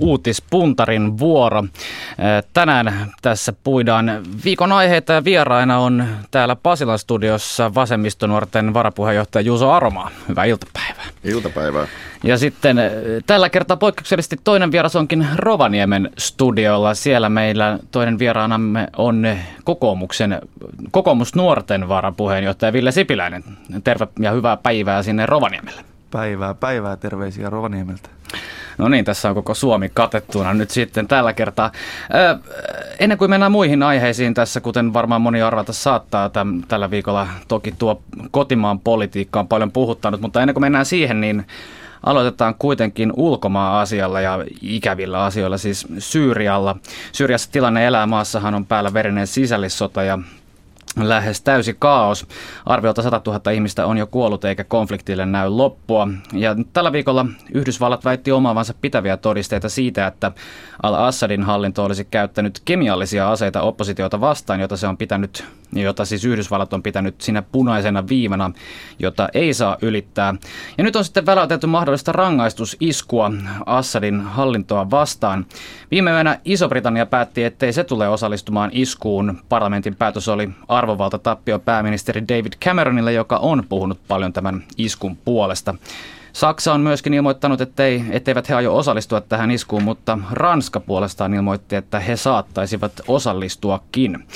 uutispuntarin vuoro. Tänään tässä puidaan viikon aiheita ja vieraina on täällä Pasilan studiossa vasemmistonuorten varapuheenjohtaja Juuso Aroma. Hyvää iltapäivää. Iltapäivää. Ja sitten tällä kertaa poikkeuksellisesti toinen vieras onkin Rovaniemen studiolla. Siellä meillä toinen vieraanamme on kokoomuksen, kokoomusnuorten varapuheenjohtaja Ville Sipiläinen. Terve ja hyvää päivää sinne Rovaniemelle. Päivää, päivää terveisiä Rovaniemeltä. No niin, tässä on koko Suomi katettuna nyt sitten tällä kertaa. Ö, ennen kuin mennään muihin aiheisiin tässä, kuten varmaan moni arvata saattaa, täm, tällä viikolla toki tuo kotimaan politiikka on paljon puhuttanut, mutta ennen kuin mennään siihen, niin aloitetaan kuitenkin ulkomaan-asialla ja ikävillä asioilla, siis Syyrialla. Syyriassa tilanne elää maassahan on päällä verinen sisällissota ja lähes täysi kaos. Arviolta 100 000 ihmistä on jo kuollut eikä konfliktille näy loppua. Ja tällä viikolla Yhdysvallat väitti omaavansa pitäviä todisteita siitä, että al-Assadin hallinto olisi käyttänyt kemiallisia aseita oppositiota vastaan, jota se on pitänyt, jota siis Yhdysvallat on pitänyt siinä punaisena viivana, jota ei saa ylittää. Ja nyt on sitten väläytelty mahdollista rangaistusiskua Assadin hallintoa vastaan. Viime yönä Iso-Britannia päätti, ettei se tule osallistumaan iskuun. Parlamentin päätös oli arvovalta tappio pääministeri David Cameronille, joka on puhunut paljon tämän iskun puolesta. Saksa on myöskin ilmoittanut, ettei, etteivät he aio osallistua tähän iskuun, mutta Ranska puolestaan ilmoitti, että he saattaisivat osallistuakin.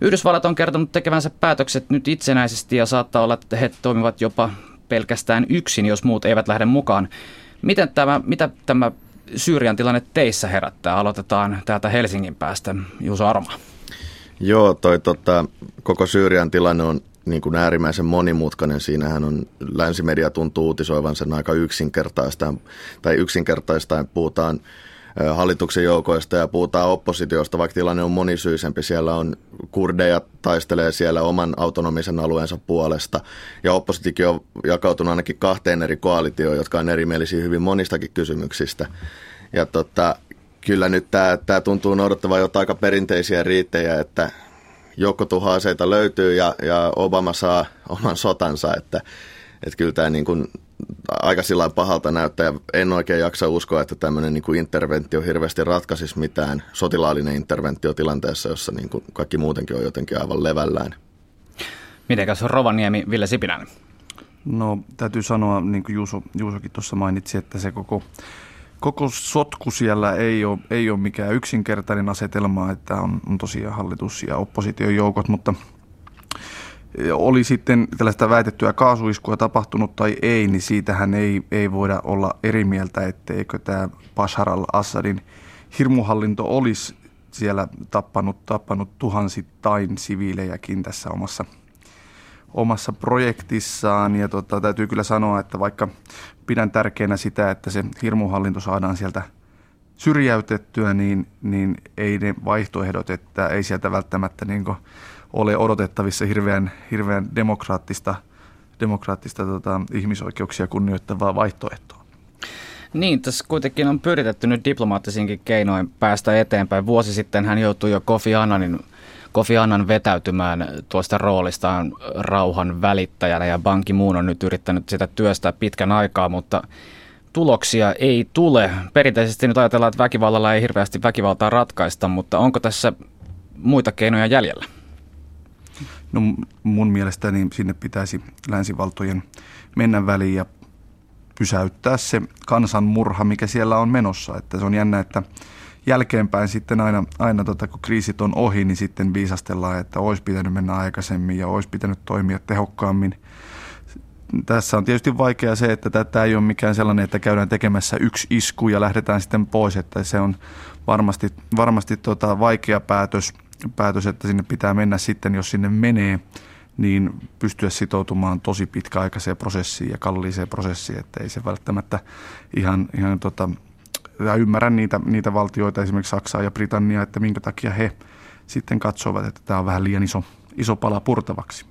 Yhdysvallat on kertonut tekevänsä päätökset nyt itsenäisesti ja saattaa olla, että he toimivat jopa pelkästään yksin, jos muut eivät lähde mukaan. Miten tämä, mitä tämä Syyrian tilanne teissä herättää? Aloitetaan täältä Helsingin päästä. Juuso Arma. Joo, toi tota, koko Syyrian tilanne on niin kuin äärimmäisen monimutkainen. Siinähän on, länsimedia tuntuu uutisoivan sen aika yksinkertaista, tai yksinkertaistaan puhutaan hallituksen joukoista ja puhutaan oppositiosta, vaikka tilanne on monisyisempi. Siellä on kurdeja taistelee siellä oman autonomisen alueensa puolesta ja oppositio on jakautunut ainakin kahteen eri koalitioon, jotka on erimielisiä hyvin monistakin kysymyksistä. Ja tota, kyllä nyt tämä, tämä tuntuu noudattavan jotain aika perinteisiä riittejä, että joukkotuhoaseita löytyy ja, ja Obama saa oman sotansa, että, että kyllä tämä niin kuin aika sillä pahalta näyttää ja en oikein jaksa uskoa, että tämmöinen niin kuin interventio hirveästi ratkaisisi mitään sotilaallinen interventio tilanteessa, jossa niin kuin kaikki muutenkin on jotenkin aivan levällään. Mitenkäs Rovaniemi, Ville Sipinäinen? No täytyy sanoa, niin kuin Juuso, Juusokin tuossa mainitsi, että se koko koko sotku siellä ei ole, ei ole mikään yksinkertainen asetelma, että on, on tosiaan hallitus ja opposition joukot, mutta oli sitten tällaista väitettyä kaasuiskua tapahtunut tai ei, niin siitähän ei, ei voida olla eri mieltä, etteikö tämä Bashar al-Assadin hirmuhallinto olisi siellä tappanut, tappanut tuhansittain siviilejäkin tässä omassa omassa projektissaan ja tota, täytyy kyllä sanoa, että vaikka pidän tärkeänä sitä, että se hirmuhallinto saadaan sieltä syrjäytettyä, niin, niin ei ne vaihtoehdot, että ei sieltä välttämättä niin ole odotettavissa hirveän, hirveän demokraattista, demokraattista tota, ihmisoikeuksia kunnioittavaa vaihtoehtoa. Niin, tässä kuitenkin on pyritetty nyt diplomaattisinkin keinoin päästä eteenpäin. Vuosi sitten hän joutui jo Kofi Annanin Kofi Annan vetäytymään tuosta roolistaan rauhan välittäjänä ja Ban Ki-moon on nyt yrittänyt sitä työstää pitkän aikaa, mutta tuloksia ei tule. Perinteisesti nyt ajatellaan, että väkivallalla ei hirveästi väkivaltaa ratkaista, mutta onko tässä muita keinoja jäljellä? No mun mielestäni sinne pitäisi länsivaltojen mennä väliin ja pysäyttää se kansanmurha, mikä siellä on menossa. Että se on jännä, että jälkeenpäin sitten aina, aina tota, kun kriisit on ohi, niin sitten viisastellaan, että olisi pitänyt mennä aikaisemmin ja olisi pitänyt toimia tehokkaammin. Tässä on tietysti vaikea se, että tämä ei ole mikään sellainen, että käydään tekemässä yksi isku ja lähdetään sitten pois, että se on varmasti, varmasti tota vaikea päätös, päätös, että sinne pitää mennä sitten, jos sinne menee, niin pystyä sitoutumaan tosi pitkäaikaiseen prosessiin ja kalliiseen prosessiin, että ei se välttämättä ihan, ihan tota, ja ymmärrän niitä, niitä valtioita, esimerkiksi Saksaa ja Britanniaa, että minkä takia he sitten katsovat, että tämä on vähän liian iso, iso pala purtavaksi.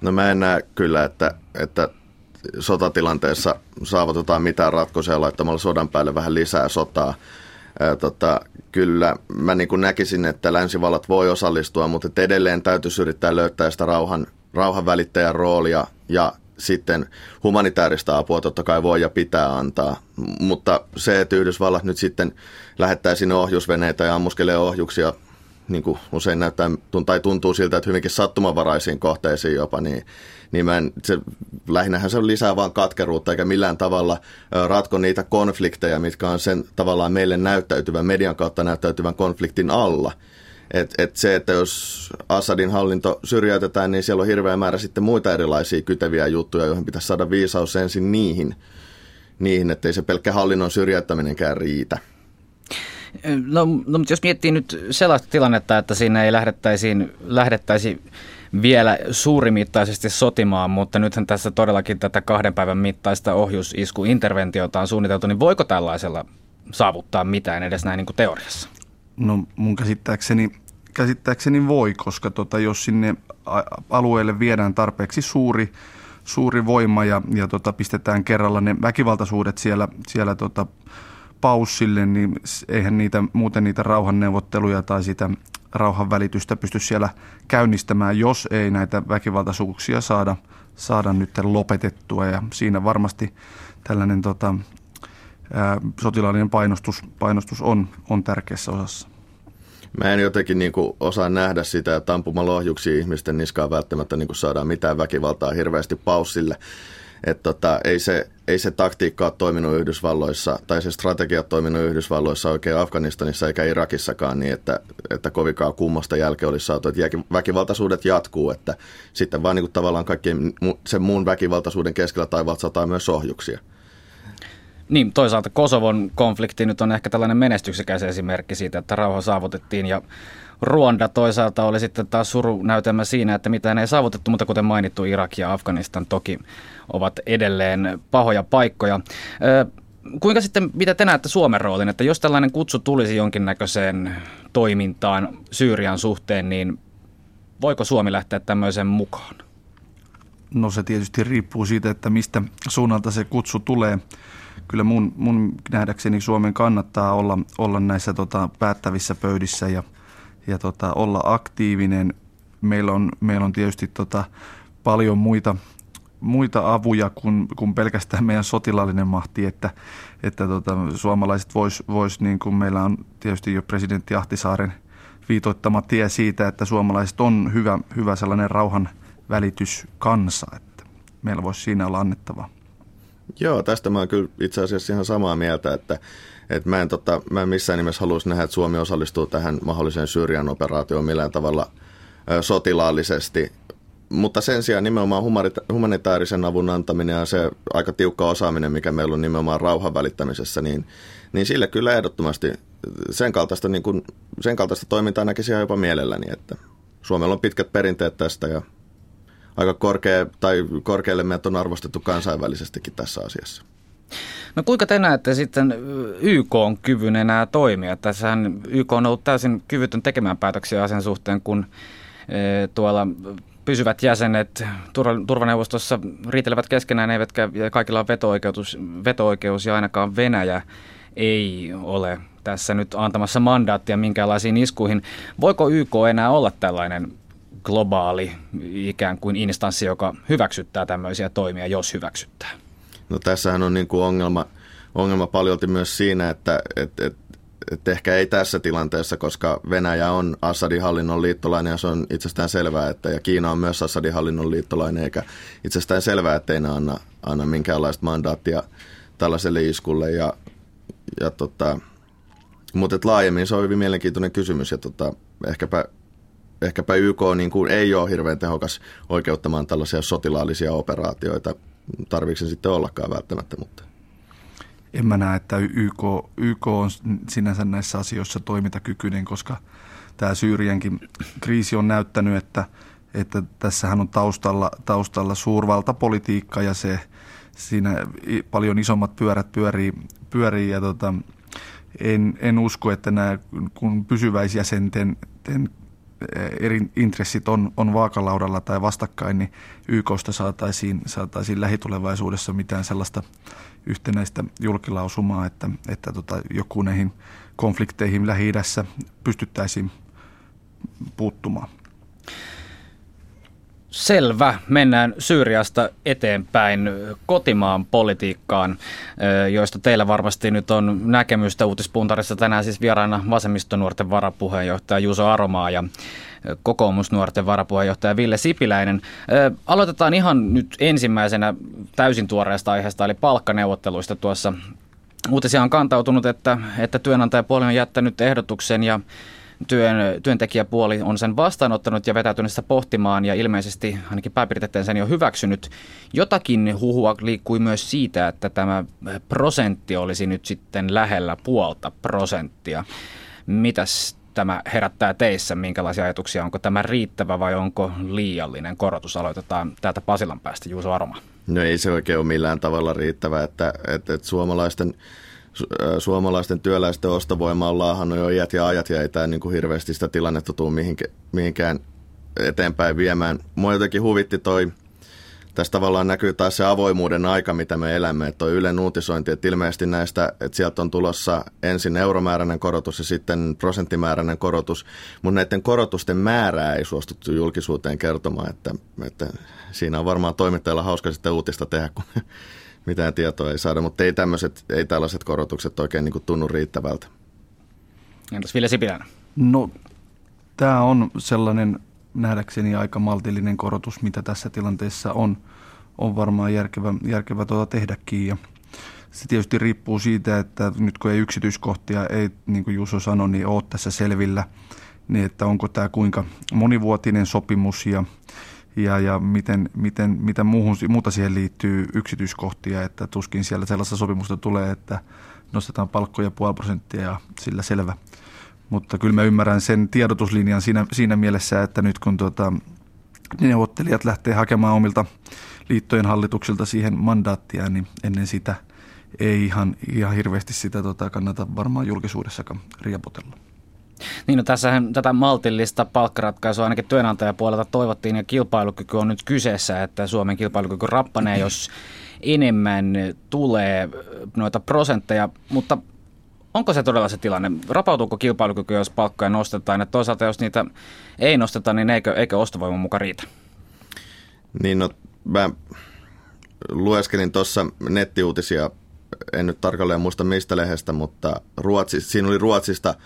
No mä en näe kyllä, että, että sotatilanteessa saavutetaan mitään ratkaisuja laittamalla sodan päälle vähän lisää sotaa. Ää, tota, kyllä mä niin kuin näkisin, että länsivallat voi osallistua, mutta edelleen täytyisi yrittää löytää sitä rauhan, rauhan välittäjän roolia ja sitten humanitaarista apua totta kai voi ja pitää antaa, mutta se, että Yhdysvallat nyt sitten lähettää sinne ohjusveneitä ja ammuskelee ohjuksia, niin kuin usein näyttää tai tuntuu siltä, että hyvinkin sattumanvaraisiin kohteisiin jopa, niin, niin mä en, se, lähinnähän se lisää vain katkeruutta eikä millään tavalla ratko niitä konflikteja, mitkä on sen tavallaan meille näyttäytyvän, median kautta näyttäytyvän konfliktin alla. Et, et se, että jos Assadin hallinto syrjäytetään, niin siellä on hirveä määrä sitten muita erilaisia kyteviä juttuja, joihin pitäisi saada viisaus ensin niihin, niihin ettei se pelkkä hallinnon syrjäyttäminenkään riitä. No, no mutta jos miettii nyt sellaista tilannetta, että siinä ei lähdettäisiin, lähdettäisi vielä suurimittaisesti sotimaan, mutta nythän tässä todellakin tätä kahden päivän mittaista ohjusisku-interventiota on suunniteltu, niin voiko tällaisella saavuttaa mitään edes näin niin kuin teoriassa? No mun käsittääkseni, käsittääkseni voi, koska tota, jos sinne alueelle viedään tarpeeksi suuri, suuri voima ja, ja tota, pistetään kerralla ne väkivaltaisuudet siellä, siellä tota, paussille, niin eihän niitä, muuten niitä rauhanneuvotteluja tai sitä rauhanvälitystä pysty siellä käynnistämään, jos ei näitä väkivaltaisuuksia saada, saada nyt lopetettua. Ja siinä varmasti tällainen tota, sotilaallinen painostus, painostus on, on tärkeässä osassa. Mä en jotenkin niin kuin osaa nähdä sitä, että ampumalla ohjuksia ihmisten niskaan välttämättä niin kuin saadaan mitään väkivaltaa hirveästi paussille. Että tota, ei, se, ei se taktiikka ole toiminut Yhdysvalloissa, tai se strategia toiminut Yhdysvalloissa oikein Afganistanissa eikä Irakissakaan, niin että, että kovinkaan kummasta jälkeen olisi saatu, että väkivaltaisuudet jatkuu, että sitten vaan niin kuin tavallaan kaikkien sen muun väkivaltaisuuden keskellä taivaalta sataa myös ohjuksia. Niin, toisaalta Kosovon konflikti nyt on ehkä tällainen menestyksekäs esimerkki siitä, että rauha saavutettiin ja Ruanda toisaalta oli sitten taas surunäytelmä siinä, että mitään ei saavutettu, mutta kuten mainittu, Irak ja Afganistan toki ovat edelleen pahoja paikkoja. Kuinka sitten, mitä te näette Suomen roolin, että jos tällainen kutsu tulisi jonkinnäköiseen toimintaan Syyrian suhteen, niin voiko Suomi lähteä tämmöiseen mukaan? No se tietysti riippuu siitä, että mistä suunnalta se kutsu tulee. Kyllä mun, mun nähdäkseni Suomen kannattaa olla, olla näissä tota, päättävissä pöydissä ja – ja tota, olla aktiivinen. Meillä on, meillä on tietysti tota, paljon muita, muita avuja kuin, kuin pelkästään meidän sotilaallinen mahti, että, että tota, suomalaiset vois, vois niin kuin meillä on tietysti jo presidentti Ahtisaaren viitoittama tie siitä, että suomalaiset on hyvä, hyvä sellainen rauhan välityskansa, että meillä voisi siinä olla annettavaa. Joo, tästä mä oon kyllä itse asiassa ihan samaa mieltä, että et mä, en, tota, mä en missään nimessä haluaisi nähdä, että Suomi osallistuu tähän mahdolliseen Syyrian operaatioon millään tavalla ö, sotilaallisesti. Mutta sen sijaan nimenomaan humanitaarisen avun antaminen ja se aika tiukka osaaminen, mikä meillä on nimenomaan rauhan välittämisessä, niin, niin sille kyllä ehdottomasti sen kaltaista, niin kuin, sen kaltaista toimintaa näkisi jopa mielelläni, että Suomella on pitkät perinteet tästä ja aika korkea, tai korkealle meitä on arvostettu kansainvälisestikin tässä asiassa. No kuinka te näette sitten YK on kyvyn enää toimia? Tässähän YK on ollut täysin kyvytön tekemään päätöksiä asian suhteen, kun tuolla pysyvät jäsenet turvaneuvostossa riitelevät keskenään, eivätkä kaikilla on veto-oikeus, veto-oikeus ja ainakaan Venäjä ei ole tässä nyt antamassa mandaattia minkäänlaisiin iskuihin. Voiko YK enää olla tällainen globaali ikään kuin instanssi, joka hyväksyttää tämmöisiä toimia, jos hyväksyttää? No tässähän on niin kuin ongelma, ongelma paljolti myös siinä, että et, et, et ehkä ei tässä tilanteessa, koska Venäjä on Assadin hallinnon liittolainen ja se on itsestään selvää, että ja Kiina on myös Assadin hallinnon liittolainen, eikä itsestään selvää, että ei anna, anna minkäänlaista mandaattia tällaiselle iskulle. Ja, ja tota, mutta laajemmin se on hyvin mielenkiintoinen kysymys ja tota, ehkäpä ehkäpä YK niin kuin ei ole hirveän tehokas oikeuttamaan tällaisia sotilaallisia operaatioita. Tarvitsen sitten ollakaan välttämättä, mutta... En mä näe, että YK, YK on sinänsä näissä asioissa toimintakykyinen, koska tämä Syyrienkin kriisi on näyttänyt, että, että tässähän on taustalla, taustalla suurvaltapolitiikka ja se siinä paljon isommat pyörät pyörii, pyörii ja tota, en, en usko, että nämä kun pysyväisjäsenten eri intressit on, on vaakalaudalla tai vastakkain, niin YKsta saataisiin, saataisiin lähitulevaisuudessa mitään sellaista yhtenäistä julkilausumaa, että, että tota, joku näihin konflikteihin lähi pystyttäisiin puuttumaan. Selvä. Mennään Syyriasta eteenpäin kotimaan politiikkaan, joista teillä varmasti nyt on näkemystä uutispuntarissa. Tänään siis vieraana vasemmistonuorten varapuheenjohtaja Juuso Aromaa ja kokoomusnuorten varapuheenjohtaja Ville Sipiläinen. Aloitetaan ihan nyt ensimmäisenä täysin tuoreesta aiheesta, eli palkkaneuvotteluista tuossa. Uutisia on kantautunut, että, että työnantajapuoli on jättänyt ehdotuksen ja työn, työntekijäpuoli on sen vastaanottanut ja vetäytynyt sitä pohtimaan ja ilmeisesti ainakin pääpiirteiden sen jo hyväksynyt. Jotakin huhua liikkui myös siitä, että tämä prosentti olisi nyt sitten lähellä puolta prosenttia. Mitäs tämä herättää teissä? Minkälaisia ajatuksia? Onko tämä riittävä vai onko liiallinen korotus? Aloitetaan täältä Pasilan päästä. Juuso Aroma. No ei se oikein ole millään tavalla riittävä, että, että, että suomalaisten – suomalaisten työläisten ostovoima on laahannut jo iät ja ajat ja ei tämä niin kuin hirveästi sitä tilannetta tule mihinkään eteenpäin viemään. Mua jotenkin huvitti toi, tässä tavallaan näkyy taas se avoimuuden aika, mitä me elämme, että toi Ylen uutisointi, että ilmeisesti näistä, että sieltä on tulossa ensin euromääräinen korotus ja sitten prosenttimääräinen korotus, mutta näiden korotusten määrää ei suostuttu julkisuuteen kertomaan, että, että siinä on varmaan toimittajalla hauska sitten uutista tehdä, kun mitään tietoa ei saada, mutta ei, tämmöiset, ei tällaiset korotukset oikein niin kuin tunnu riittävältä. Entäs Ville Sipilän? No, tämä on sellainen nähdäkseni aika maltillinen korotus, mitä tässä tilanteessa on, on varmaan järkevä, järkevä tuota tehdäkin. Ja se tietysti riippuu siitä, että nyt kun ei yksityiskohtia, ei niin kuin Juso sanoi, niin ole tässä selvillä, niin että onko tämä kuinka monivuotinen sopimus ja ja, ja miten, miten, mitä muuhun, muuta siihen liittyy yksityiskohtia, että tuskin siellä sellaista sopimusta tulee, että nostetaan palkkoja puoli prosenttia ja sillä selvä. Mutta kyllä mä ymmärrän sen tiedotuslinjan siinä, siinä mielessä, että nyt kun tuota, neuvottelijat lähtee hakemaan omilta liittojen hallituksilta siihen mandaattia, niin ennen sitä ei ihan, ihan hirveästi sitä tota, kannata varmaan julkisuudessakaan riepotella. Niin no tässähän tätä maltillista palkkaratkaisua ainakin työnantajapuolelta toivottiin ja kilpailukyky on nyt kyseessä, että Suomen kilpailukyky rappanee, jos enemmän tulee noita prosentteja, mutta onko se todella se tilanne? Rapautuuko kilpailukyky, jos palkkoja nostetaan? Ja toisaalta jos niitä ei nosteta, niin eikö, eikö ostovoiman mukaan riitä? Niin no, mä lueskelin tuossa nettiuutisia, en nyt tarkalleen muista mistä lehdestä, mutta Ruotsi, siinä oli Ruotsista –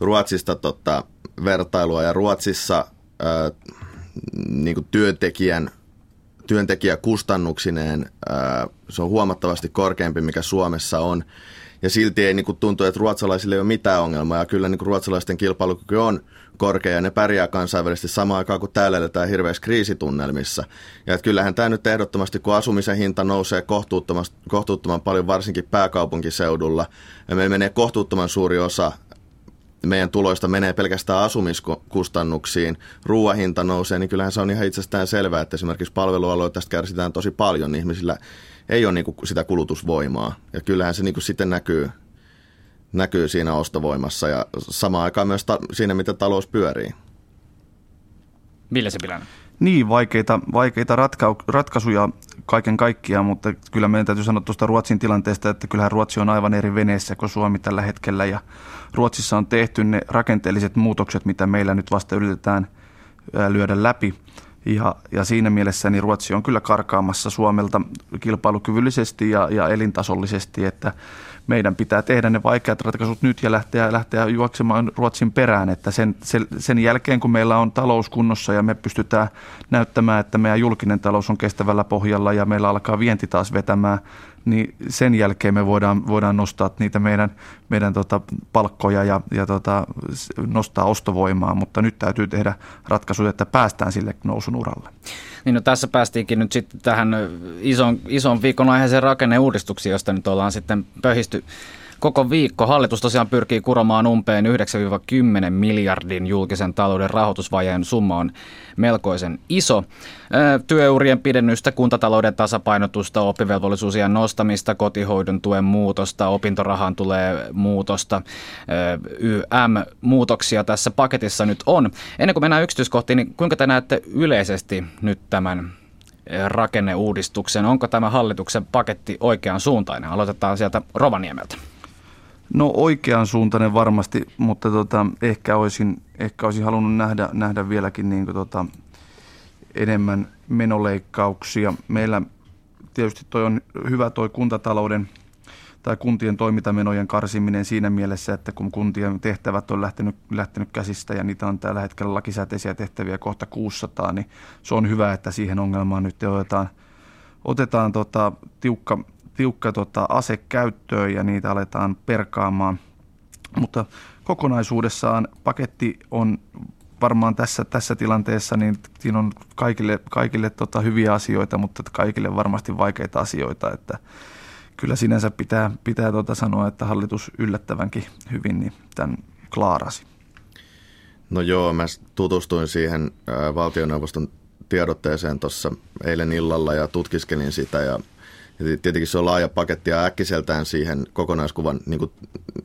Ruotsista tota, vertailua ja Ruotsissa ää, niin kuin työntekijän työntekijäkustannuksineen ää, se on huomattavasti korkeampi, mikä Suomessa on. Ja silti ei niin kuin, tuntu, että ruotsalaisille ei ole mitään ongelmaa. Ja kyllä niin kuin, ruotsalaisten kilpailukyky on korkea ja ne pärjää kansainvälisesti samaan aikaan kuin täällä eletään hirveässä kriisitunnelmissa. Ja että kyllähän tämä nyt ehdottomasti, kun asumisen hinta nousee kohtuuttoman, kohtuuttoman paljon, varsinkin pääkaupunkiseudulla, ja meillä menee kohtuuttoman suuri osa meidän tuloista menee pelkästään asumiskustannuksiin, ruoahinta nousee, niin kyllähän se on ihan itsestään selvää, että esimerkiksi palvelualoilla tästä kärsitään tosi paljon, niin ihmisillä ei ole niin kuin sitä kulutusvoimaa. Ja kyllähän se niin kuin sitten näkyy, näkyy siinä ostovoimassa ja samaan aikaan myös ta- siinä, miten talous pyörii. Ville Sipilän. Niin, vaikeita, vaikeita ratka- ratkaisuja kaiken kaikkiaan, mutta kyllä meidän täytyy sanoa tuosta Ruotsin tilanteesta, että kyllähän Ruotsi on aivan eri veneessä kuin Suomi tällä hetkellä ja Ruotsissa on tehty ne rakenteelliset muutokset, mitä meillä nyt vasta yritetään lyödä läpi. Ja, ja siinä mielessä niin Ruotsi on kyllä karkaamassa Suomelta kilpailukyvyllisesti ja, ja elintasollisesti, että meidän pitää tehdä ne vaikeat ratkaisut nyt ja lähteä, lähteä juoksemaan Ruotsin perään, että sen, sen, sen jälkeen kun meillä on talous kunnossa ja me pystytään näyttämään, että meidän julkinen talous on kestävällä pohjalla ja meillä alkaa vienti taas vetämään, niin sen jälkeen me voidaan, voidaan nostaa niitä meidän, meidän tota palkkoja ja, ja tota, nostaa ostovoimaa, mutta nyt täytyy tehdä ratkaisuja, että päästään sille nousun uralle. Niin no tässä päästiinkin nyt sitten tähän ison, ison viikon aiheeseen rakenneuudistuksiin, josta nyt ollaan sitten pöhisty koko viikko. Hallitus tosiaan pyrkii kuromaan umpeen 9-10 miljardin julkisen talouden rahoitusvajeen summa on melkoisen iso. Työurien pidennystä, kuntatalouden tasapainotusta, oppivelvollisuusien nostamista, kotihoidon tuen muutosta, opintorahaan tulee muutosta, YM-muutoksia tässä paketissa nyt on. Ennen kuin mennään yksityiskohtiin, niin kuinka te näette yleisesti nyt tämän rakenneuudistuksen? Onko tämä hallituksen paketti oikean suuntainen? Aloitetaan sieltä Rovaniemeltä. No oikean suuntainen varmasti, mutta tota, ehkä, olisin, ehkä olisin halunnut nähdä, nähdä vieläkin niin kuin, tota, enemmän menoleikkauksia. Meillä tietysti toi on hyvä toi kuntatalouden tai kuntien toimintamenojen karsiminen siinä mielessä, että kun kuntien tehtävät on lähtenyt, lähtenyt käsistä ja niitä on tällä hetkellä lakisääteisiä tehtäviä kohta 600, niin se on hyvä, että siihen ongelmaan nyt otetaan, otetaan tota, tiukka, tiukka tota, ase käyttöön ja niitä aletaan perkaamaan. Mutta kokonaisuudessaan paketti on varmaan tässä, tässä tilanteessa, niin siinä on kaikille, kaikille tota, hyviä asioita, mutta kaikille varmasti vaikeita asioita, että kyllä sinänsä pitää, pitää tota sanoa, että hallitus yllättävänkin hyvin niin tämän klaarasi. No joo, mä tutustuin siihen valtioneuvoston tiedotteeseen tuossa eilen illalla ja tutkiskelin sitä ja tietenkin se on laaja paketti ja äkkiseltään siihen kokonaiskuvan, niin kuin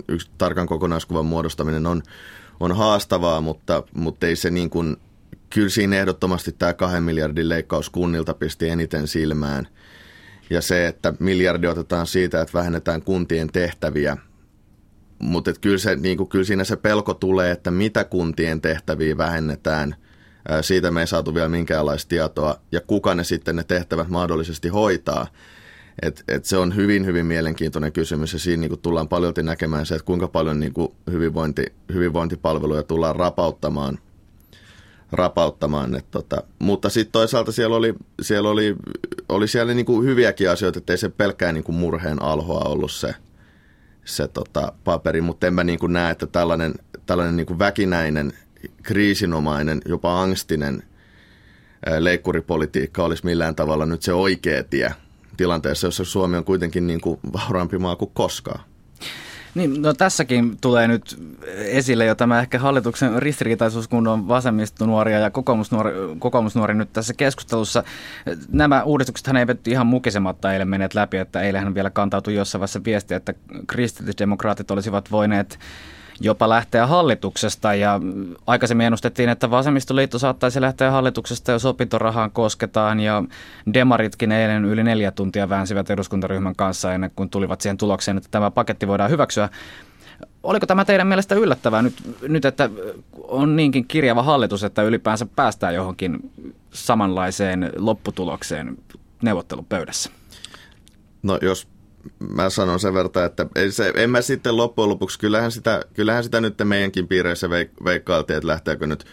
yksi tarkan kokonaiskuvan muodostaminen on, on haastavaa, mutta, mutta ei se niin kuin, kyllä siinä ehdottomasti tämä kahden miljardin leikkaus kunnilta pisti eniten silmään. Ja se, että miljardi otetaan siitä, että vähennetään kuntien tehtäviä, mutta kyllä, se, niin kyllä siinä se pelko tulee, että mitä kuntien tehtäviä vähennetään. Siitä me ei saatu vielä minkäänlaista tietoa ja kuka ne sitten ne tehtävät mahdollisesti hoitaa. Et, et se on hyvin, hyvin mielenkiintoinen kysymys ja siinä niin kuin tullaan paljon näkemään se, että kuinka paljon niin kuin hyvinvointi, hyvinvointipalveluja tullaan rapauttamaan. rapauttamaan et tota. Mutta sitten toisaalta siellä oli, siellä oli, oli siellä niin kuin hyviäkin asioita, ettei se pelkkää niin kuin murheen alhoa ollut se, se tota, paperi, mutta en mä niin kuin näe, että tällainen, tällainen niin kuin väkinäinen, kriisinomainen, jopa angstinen leikkuripolitiikka olisi millään tavalla nyt se oikea tie – tilanteessa, jossa Suomi on kuitenkin niin kuin vauraampi maa kuin koskaan. Niin, no tässäkin tulee nyt esille jo tämä ehkä hallituksen ristiriitaisuus, kun on vasemmistonuoria ja kokoomusnuori, kokoomusnuori nyt tässä keskustelussa. Nämä uudistukset hän eivät ihan mukisematta eilen menneet läpi, että eilen vielä kantautui jossain vaiheessa viesti, että kristillisdemokraatit olisivat voineet jopa lähteä hallituksesta ja aikaisemmin ennustettiin, että vasemmistoliitto saattaisi lähteä hallituksesta, jos opintorahaan kosketaan ja demaritkin eilen yli neljä tuntia väänsivät eduskuntaryhmän kanssa ennen kuin tulivat siihen tulokseen, että tämä paketti voidaan hyväksyä. Oliko tämä teidän mielestä yllättävää nyt, nyt, että on niinkin kirjava hallitus, että ylipäänsä päästään johonkin samanlaiseen lopputulokseen neuvottelupöydässä? No jos mä sanon sen verran, että ei se, en mä sitten loppujen lopuksi, kyllähän sitä, kyllähän sitä nyt meidänkin piireissä veik- veikkailtiin, että lähteekö nyt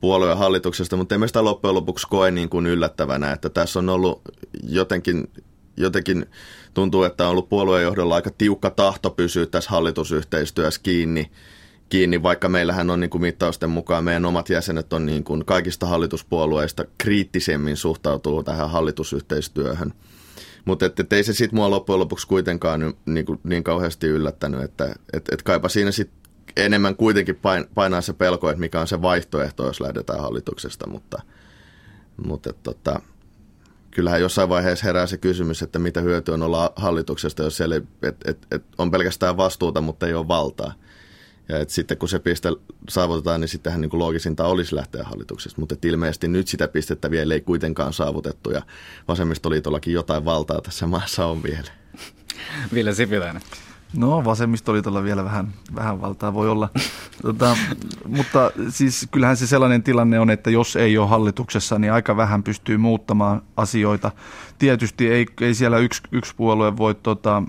puolueen hallituksesta, mutta emme sitä loppujen lopuksi koe niin kuin yllättävänä, että tässä on ollut jotenkin, jotenkin tuntuu, että on ollut puoluejohdolla aika tiukka tahto pysyä tässä hallitusyhteistyössä kiinni, kiinni, vaikka meillähän on niin kuin mittausten mukaan meidän omat jäsenet on niin kuin kaikista hallituspuolueista kriittisemmin suhtautuu tähän hallitusyhteistyöhön. Mutta et, et ei se sitten mua loppujen lopuksi kuitenkaan niin, kuin, niin kauheasti yllättänyt, että et, et kaipa siinä sitten enemmän kuitenkin pain, painaa se pelko, että mikä on se vaihtoehto, jos lähdetään hallituksesta, mutta, mutta et, tota, kyllähän jossain vaiheessa herää se kysymys, että mitä hyötyä on olla hallituksesta, jos siellä et, et, et on pelkästään vastuuta, mutta ei ole valtaa. Ja et sitten kun se piste saavutetaan, niin sittenhän niin kuin loogisinta olisi lähteä hallituksesta. Mutta ilmeisesti nyt sitä pistettä vielä ei kuitenkaan saavutettu ja vasemmistoliitollakin jotain valtaa tässä maassa on vielä. Ville Sipiläinen. No vasemmistoliitolla vielä vähän, vähän valtaa voi olla, tota, mutta siis kyllähän se sellainen tilanne on, että jos ei ole hallituksessa, niin aika vähän pystyy muuttamaan asioita. Tietysti ei, ei siellä yksi, yksi puolue voi tota,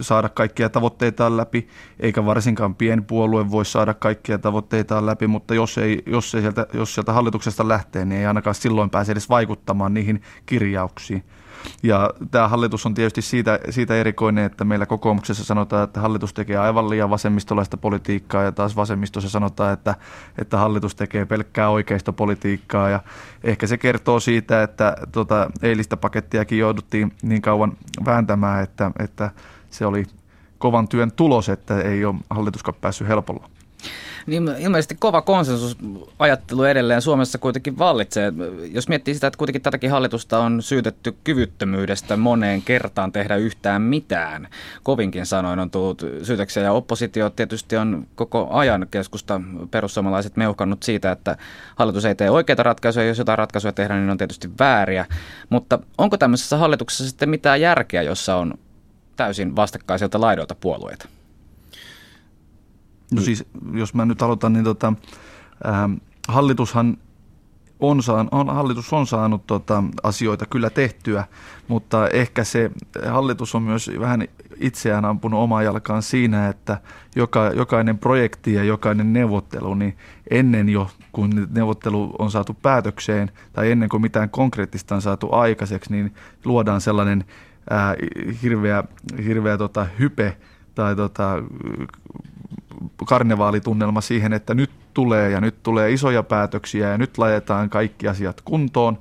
saada kaikkia tavoitteitaan läpi, eikä varsinkaan pienpuolue voi saada kaikkia tavoitteitaan läpi, mutta jos, ei, jos, ei sieltä, jos sieltä hallituksesta lähtee, niin ei ainakaan silloin pääse edes vaikuttamaan niihin kirjauksiin. Ja tämä hallitus on tietysti siitä, siitä erikoinen, että meillä kokoomuksessa sanotaan, että hallitus tekee aivan liian vasemmistolaista politiikkaa ja taas vasemmistossa sanotaan, että, että hallitus tekee pelkkää oikeistopolitiikkaa ja ehkä se kertoo siitä, että tota, eilistä pakettiakin jouduttiin niin kauan vääntämään, että, että se oli kovan työn tulos, että ei ole hallituskaan päässyt helpolla. Niin ilmeisesti kova konsensusajattelu edelleen Suomessa kuitenkin vallitsee. Jos miettii sitä, että kuitenkin tätäkin hallitusta on syytetty kyvyttömyydestä moneen kertaan tehdä yhtään mitään. Kovinkin sanoin on tullut syytöksiä ja oppositio tietysti on koko ajan keskusta perussuomalaiset meuhkannut siitä, että hallitus ei tee oikeita ratkaisuja. Jos jotain ratkaisuja tehdään, niin on tietysti vääriä. Mutta onko tämmöisessä hallituksessa sitten mitään järkeä, jossa on täysin vastakkaisilta laidoilta puolueita? No siis, jos mä nyt aloitan, niin tota, äh, hallitushan on, saan, on, hallitus on saanut tota, asioita kyllä tehtyä, mutta ehkä se hallitus on myös vähän itseään ampunut omaa jalkaan siinä, että joka, jokainen projekti ja jokainen neuvottelu, niin ennen jo kun neuvottelu on saatu päätökseen tai ennen kuin mitään konkreettista on saatu aikaiseksi, niin luodaan sellainen ää, hirveä, hirveä tota, hype tai tota, karnevaalitunnelma siihen, että nyt tulee ja nyt tulee isoja päätöksiä ja nyt laitetaan kaikki asiat kuntoon,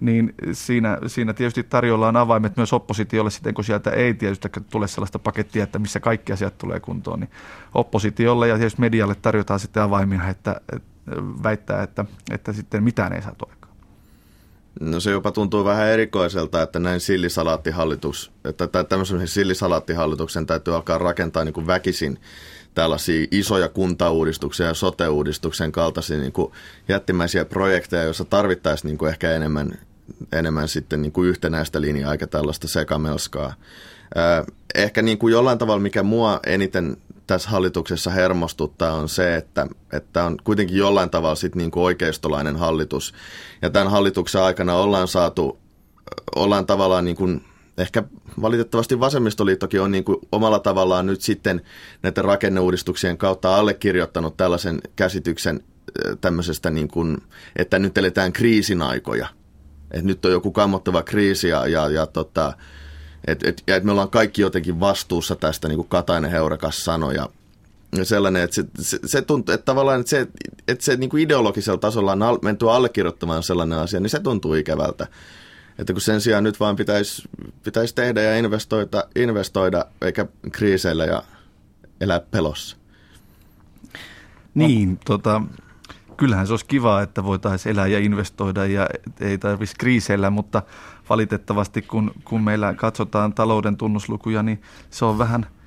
niin siinä, siinä tietysti tarjollaan avaimet myös oppositiolle sitten, kun sieltä ei tietysti tule sellaista pakettia, että missä kaikki asiat tulee kuntoon, niin oppositiolle ja tietysti medialle tarjotaan sitten avaimia, että, väittää, että, että sitten mitään ei saa aikaan. No se jopa tuntuu vähän erikoiselta, että näin sillisalaattihallitus, että tämmöisen sillisalaattihallituksen täytyy alkaa rakentaa niin kuin väkisin tällaisia isoja kuntauudistuksia ja sote-uudistuksen kaltaisia niin kuin jättimäisiä projekteja, joissa tarvittaisiin niin kuin ehkä enemmän, enemmän sitten niin kuin yhtenäistä linjaa eikä tällaista sekamelskaa. Ehkä niin kuin jollain tavalla, mikä mua eniten tässä hallituksessa hermostuttaa on se, että, että on kuitenkin jollain tavalla sit niin kuin oikeistolainen hallitus. Ja tämän hallituksen aikana ollaan saatu, ollaan tavallaan niin kuin ehkä valitettavasti vasemmistoliittokin on niin kuin omalla tavallaan nyt sitten näiden rakenneuudistuksien kautta allekirjoittanut tällaisen käsityksen tämmöisestä, niin kuin, että nyt eletään kriisin aikoja. Että nyt on joku kammottava kriisi ja, ja, ja tota, et, et, ja et me ollaan kaikki jotenkin vastuussa tästä, niin kuin Katainen Heurakas sanoi. Ja, sellainen, että se, se, se tuntuu, että tavallaan että se, että se niin kuin ideologisella tasolla on menty allekirjoittamaan sellainen asia, niin se tuntuu ikävältä. Että kun sen sijaan nyt vaan pitäisi, pitäisi tehdä ja investoida, investoida eikä kriiseillä ja elää pelossa. Niin, tota, kyllähän se olisi kiva, että voitaisiin elää ja investoida ja ei tarvitsisi kriiseillä, mutta valitettavasti kun, kun meillä katsotaan talouden tunnuslukuja, niin se on vähän –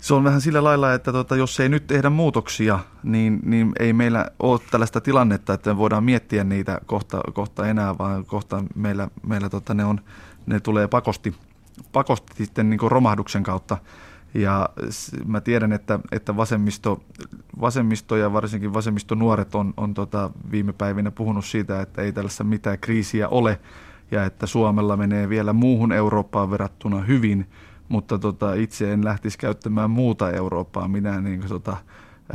se on vähän sillä lailla, että tota, jos ei nyt tehdä muutoksia, niin, niin ei meillä ole tällaista tilannetta, että me voidaan miettiä niitä kohta, kohta enää, vaan kohta meillä, meillä tota, ne, on, ne tulee pakosti, pakosti sitten niin romahduksen kautta. Ja mä tiedän, että, että vasemmisto, vasemmisto ja varsinkin vasemmistonuoret on, on tota viime päivinä puhunut siitä, että ei tällaista mitään kriisiä ole ja että Suomella menee vielä muuhun Eurooppaan verrattuna hyvin – mutta tota, itse en lähtisi käyttämään muuta Eurooppaa minä niin tota,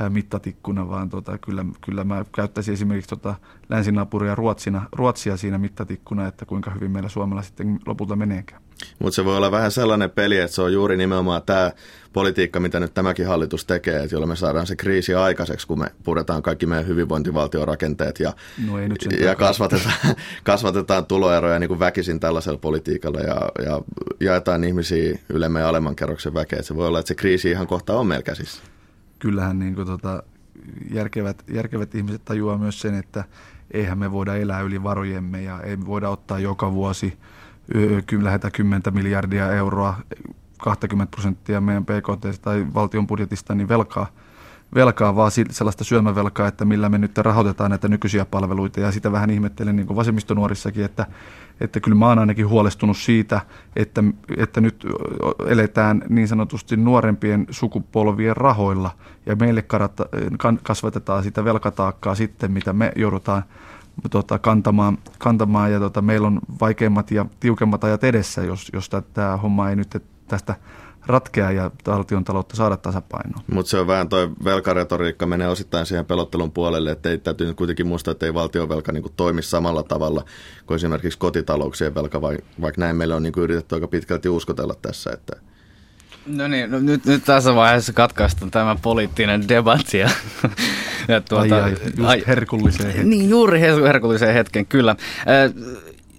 mittatikkuna, vaan tota, kyllä, kyllä mä käyttäisin esimerkiksi tota, länsinapuria Ruotsina, Ruotsia siinä mittatikkuna, että kuinka hyvin meillä Suomella sitten lopulta meneekään. Mutta se voi olla vähän sellainen peli, että se on juuri nimenomaan tämä politiikka, mitä nyt tämäkin hallitus tekee, että jolla me saadaan se kriisi aikaiseksi, kun me puretaan kaikki meidän hyvinvointivaltion rakenteet ja, no ei nyt ja kasvatetaan, kasvatetaan tuloeroja niin kuin väkisin tällaisella politiikalla ja, ja jaetaan ihmisiä ylemmän ja alemman kerroksen väkeä. Et se voi olla, että se kriisi ihan kohta on meillä käsissä. Kyllähän niin kuin tota, järkevät, järkevät ihmiset tajuaa myös sen, että eihän me voida elää yli varojemme ja ei voida ottaa joka vuosi – lähetään 10 miljardia euroa, 20 prosenttia meidän PKT tai valtion budjetista, niin velkaa, velkaa, vaan sellaista syömävelkaa, että millä me nyt rahoitetaan näitä nykyisiä palveluita. Ja sitä vähän ihmettelen niin kuin vasemmistonuorissakin, että, että kyllä mä oon ainakin huolestunut siitä, että, että nyt eletään niin sanotusti nuorempien sukupolvien rahoilla ja meille kasvatetaan sitä velkataakkaa sitten, mitä me joudutaan tota, kantamaan, kantamaan ja tota, meillä on vaikeimmat ja tiukemmat ajat edessä, jos, jos tämä homma ei nyt tästä ratkea ja valtion taloutta saada tasapainoon. Mutta se on vähän tuo velkaretoriikka menee osittain siihen pelottelun puolelle, että ei täytyy nyt kuitenkin muistaa, että ei valtion velka niin toimi samalla tavalla kuin esimerkiksi kotitalouksien velka, vaikka näin meillä on niin yritetty aika pitkälti uskotella tässä, että No niin, no nyt, nyt tässä vaiheessa katkaistaan tämä poliittinen debatti. Ja, ja tuota, ai, ai, just ai, herkulliseen. Niin, juuri herkulliseen hetken, kyllä.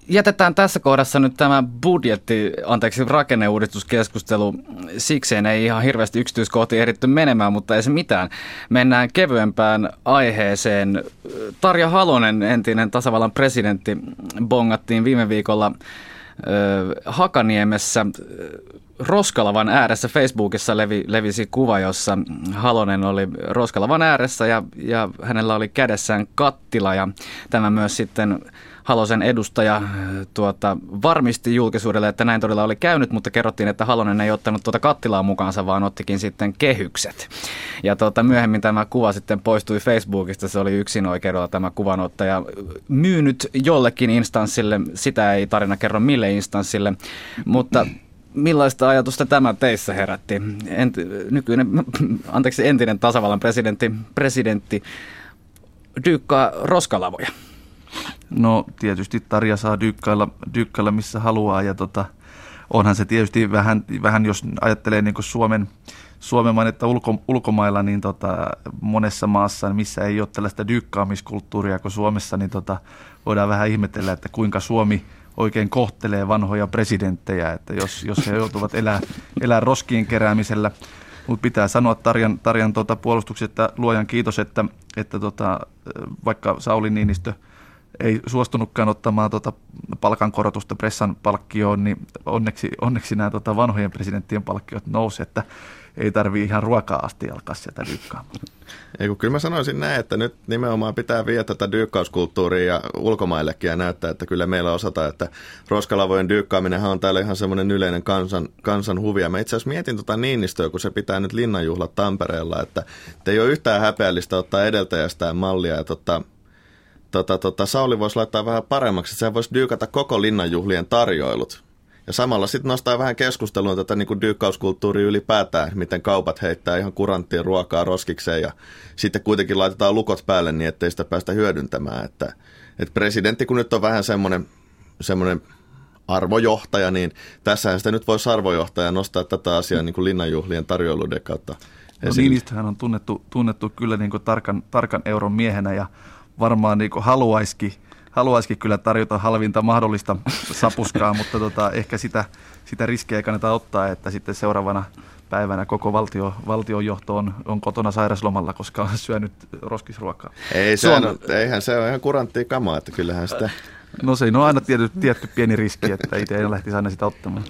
Jätetään tässä kohdassa nyt tämä budjetti, anteeksi, rakenneuudistuskeskustelu. Sikseen ei ihan hirveästi yksityiskohtiin ehditty menemään, mutta ei se mitään. Mennään kevyempään aiheeseen. Tarja Halonen, entinen tasavallan presidentti, bongattiin viime viikolla Hakaniemessä Roskalavan ääressä. Facebookissa levi, levisi kuva, jossa Halonen oli Roskalavan ääressä ja, ja hänellä oli kädessään kattila. Ja tämä myös sitten Halosen edustaja tuota, varmisti julkisuudelle, että näin todella oli käynyt, mutta kerrottiin, että Halonen ei ottanut tuota kattilaa mukaansa, vaan ottikin sitten kehykset. Ja tuota, myöhemmin tämä kuva sitten poistui Facebookista, se oli yksin oikeudella tämä kuvanottaja myynyt jollekin instanssille, sitä ei tarina kerro mille instanssille, mutta millaista ajatusta tämä teissä herätti? Ent, nykyinen, anteeksi, entinen tasavallan presidentti, presidentti dyykkaa roskalavoja. No tietysti Tarja saa dykkailla, dykkailla missä haluaa ja tota, onhan se tietysti vähän, vähän jos ajattelee niin Suomen, Suomen mainetta ulko, ulkomailla, niin tota, monessa maassa, missä ei ole tällaista dykkaamiskulttuuria kuin Suomessa, niin tota, voidaan vähän ihmetellä, että kuinka Suomi oikein kohtelee vanhoja presidenttejä, että jos, jos he joutuvat elää, elää roskien keräämisellä. Mutta pitää sanoa Tarjan, Tarjan tuota puolustuksesta luojan kiitos, että, että tota, vaikka Sauli Niinistö – ei suostunutkaan ottamaan tuota palkankorotusta pressan palkkioon, niin onneksi, onneksi nämä tuota vanhojen presidenttien palkkiot nousi, että ei tarvi ihan ruokaa asti alkaa sieltä dyykkaamaan. Ei, kyllä mä sanoisin näin, että nyt nimenomaan pitää viedä tätä dyykkauskulttuuria ja ulkomaillekin ja näyttää, että kyllä meillä osataan, että roskalavojen dyykkaaminenhan on täällä ihan semmoinen yleinen kansan, kansan huvia. Mä itse asiassa mietin tota Niinistöä, kun se pitää nyt linnanjuhlat Tampereella, että, ei ole yhtään häpeällistä ottaa edeltäjästään mallia ja tota, tota, tota, Sauli voisi laittaa vähän paremmaksi, että se voisi dyykata koko linnanjuhlien tarjoilut. Ja samalla sitten nostaa vähän keskustelua tätä niin dyykkauskulttuuria ylipäätään, miten kaupat heittää ihan kuranttiin ruokaa roskikseen ja sitten kuitenkin laitetaan lukot päälle niin, ettei sitä päästä hyödyntämään. Että, että presidentti kun nyt on vähän semmoinen, semmoinen arvojohtaja, niin tässähän sitä nyt voisi arvojohtaja nostaa tätä asiaa niin kuin linnanjuhlien tarjoiluiden kautta. No Niinistöhän on tunnettu, tunnettu kyllä niin kuin tarkan, tarkan euron miehenä ja varmaan niin haluaisikin, haluaisikin kyllä tarjota halvinta mahdollista sapuskaa, mutta tota, ehkä sitä, sitä riskejä kannata ottaa, että sitten seuraavana päivänä koko valtio, valtionjohto on, on kotona sairaslomalla, koska on syönyt roskisruokaa. Ei, se on, eihän se ole ihan kuranttia kamaa, että kyllähän sitä No se on aina tietty, tietty pieni riski, että itse en lähtisi aina sitä ottamaan.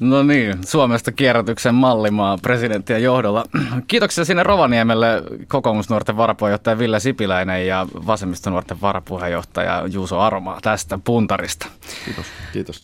No niin, Suomesta kierrätyksen mallimaa presidenttiä johdolla. Kiitoksia sinne Rovaniemelle kokoomusnuorten varapuheenjohtaja Ville Sipiläinen ja vasemmistonuorten varapuheenjohtaja Juuso Aromaa tästä puntarista. Kiitos. Kiitos.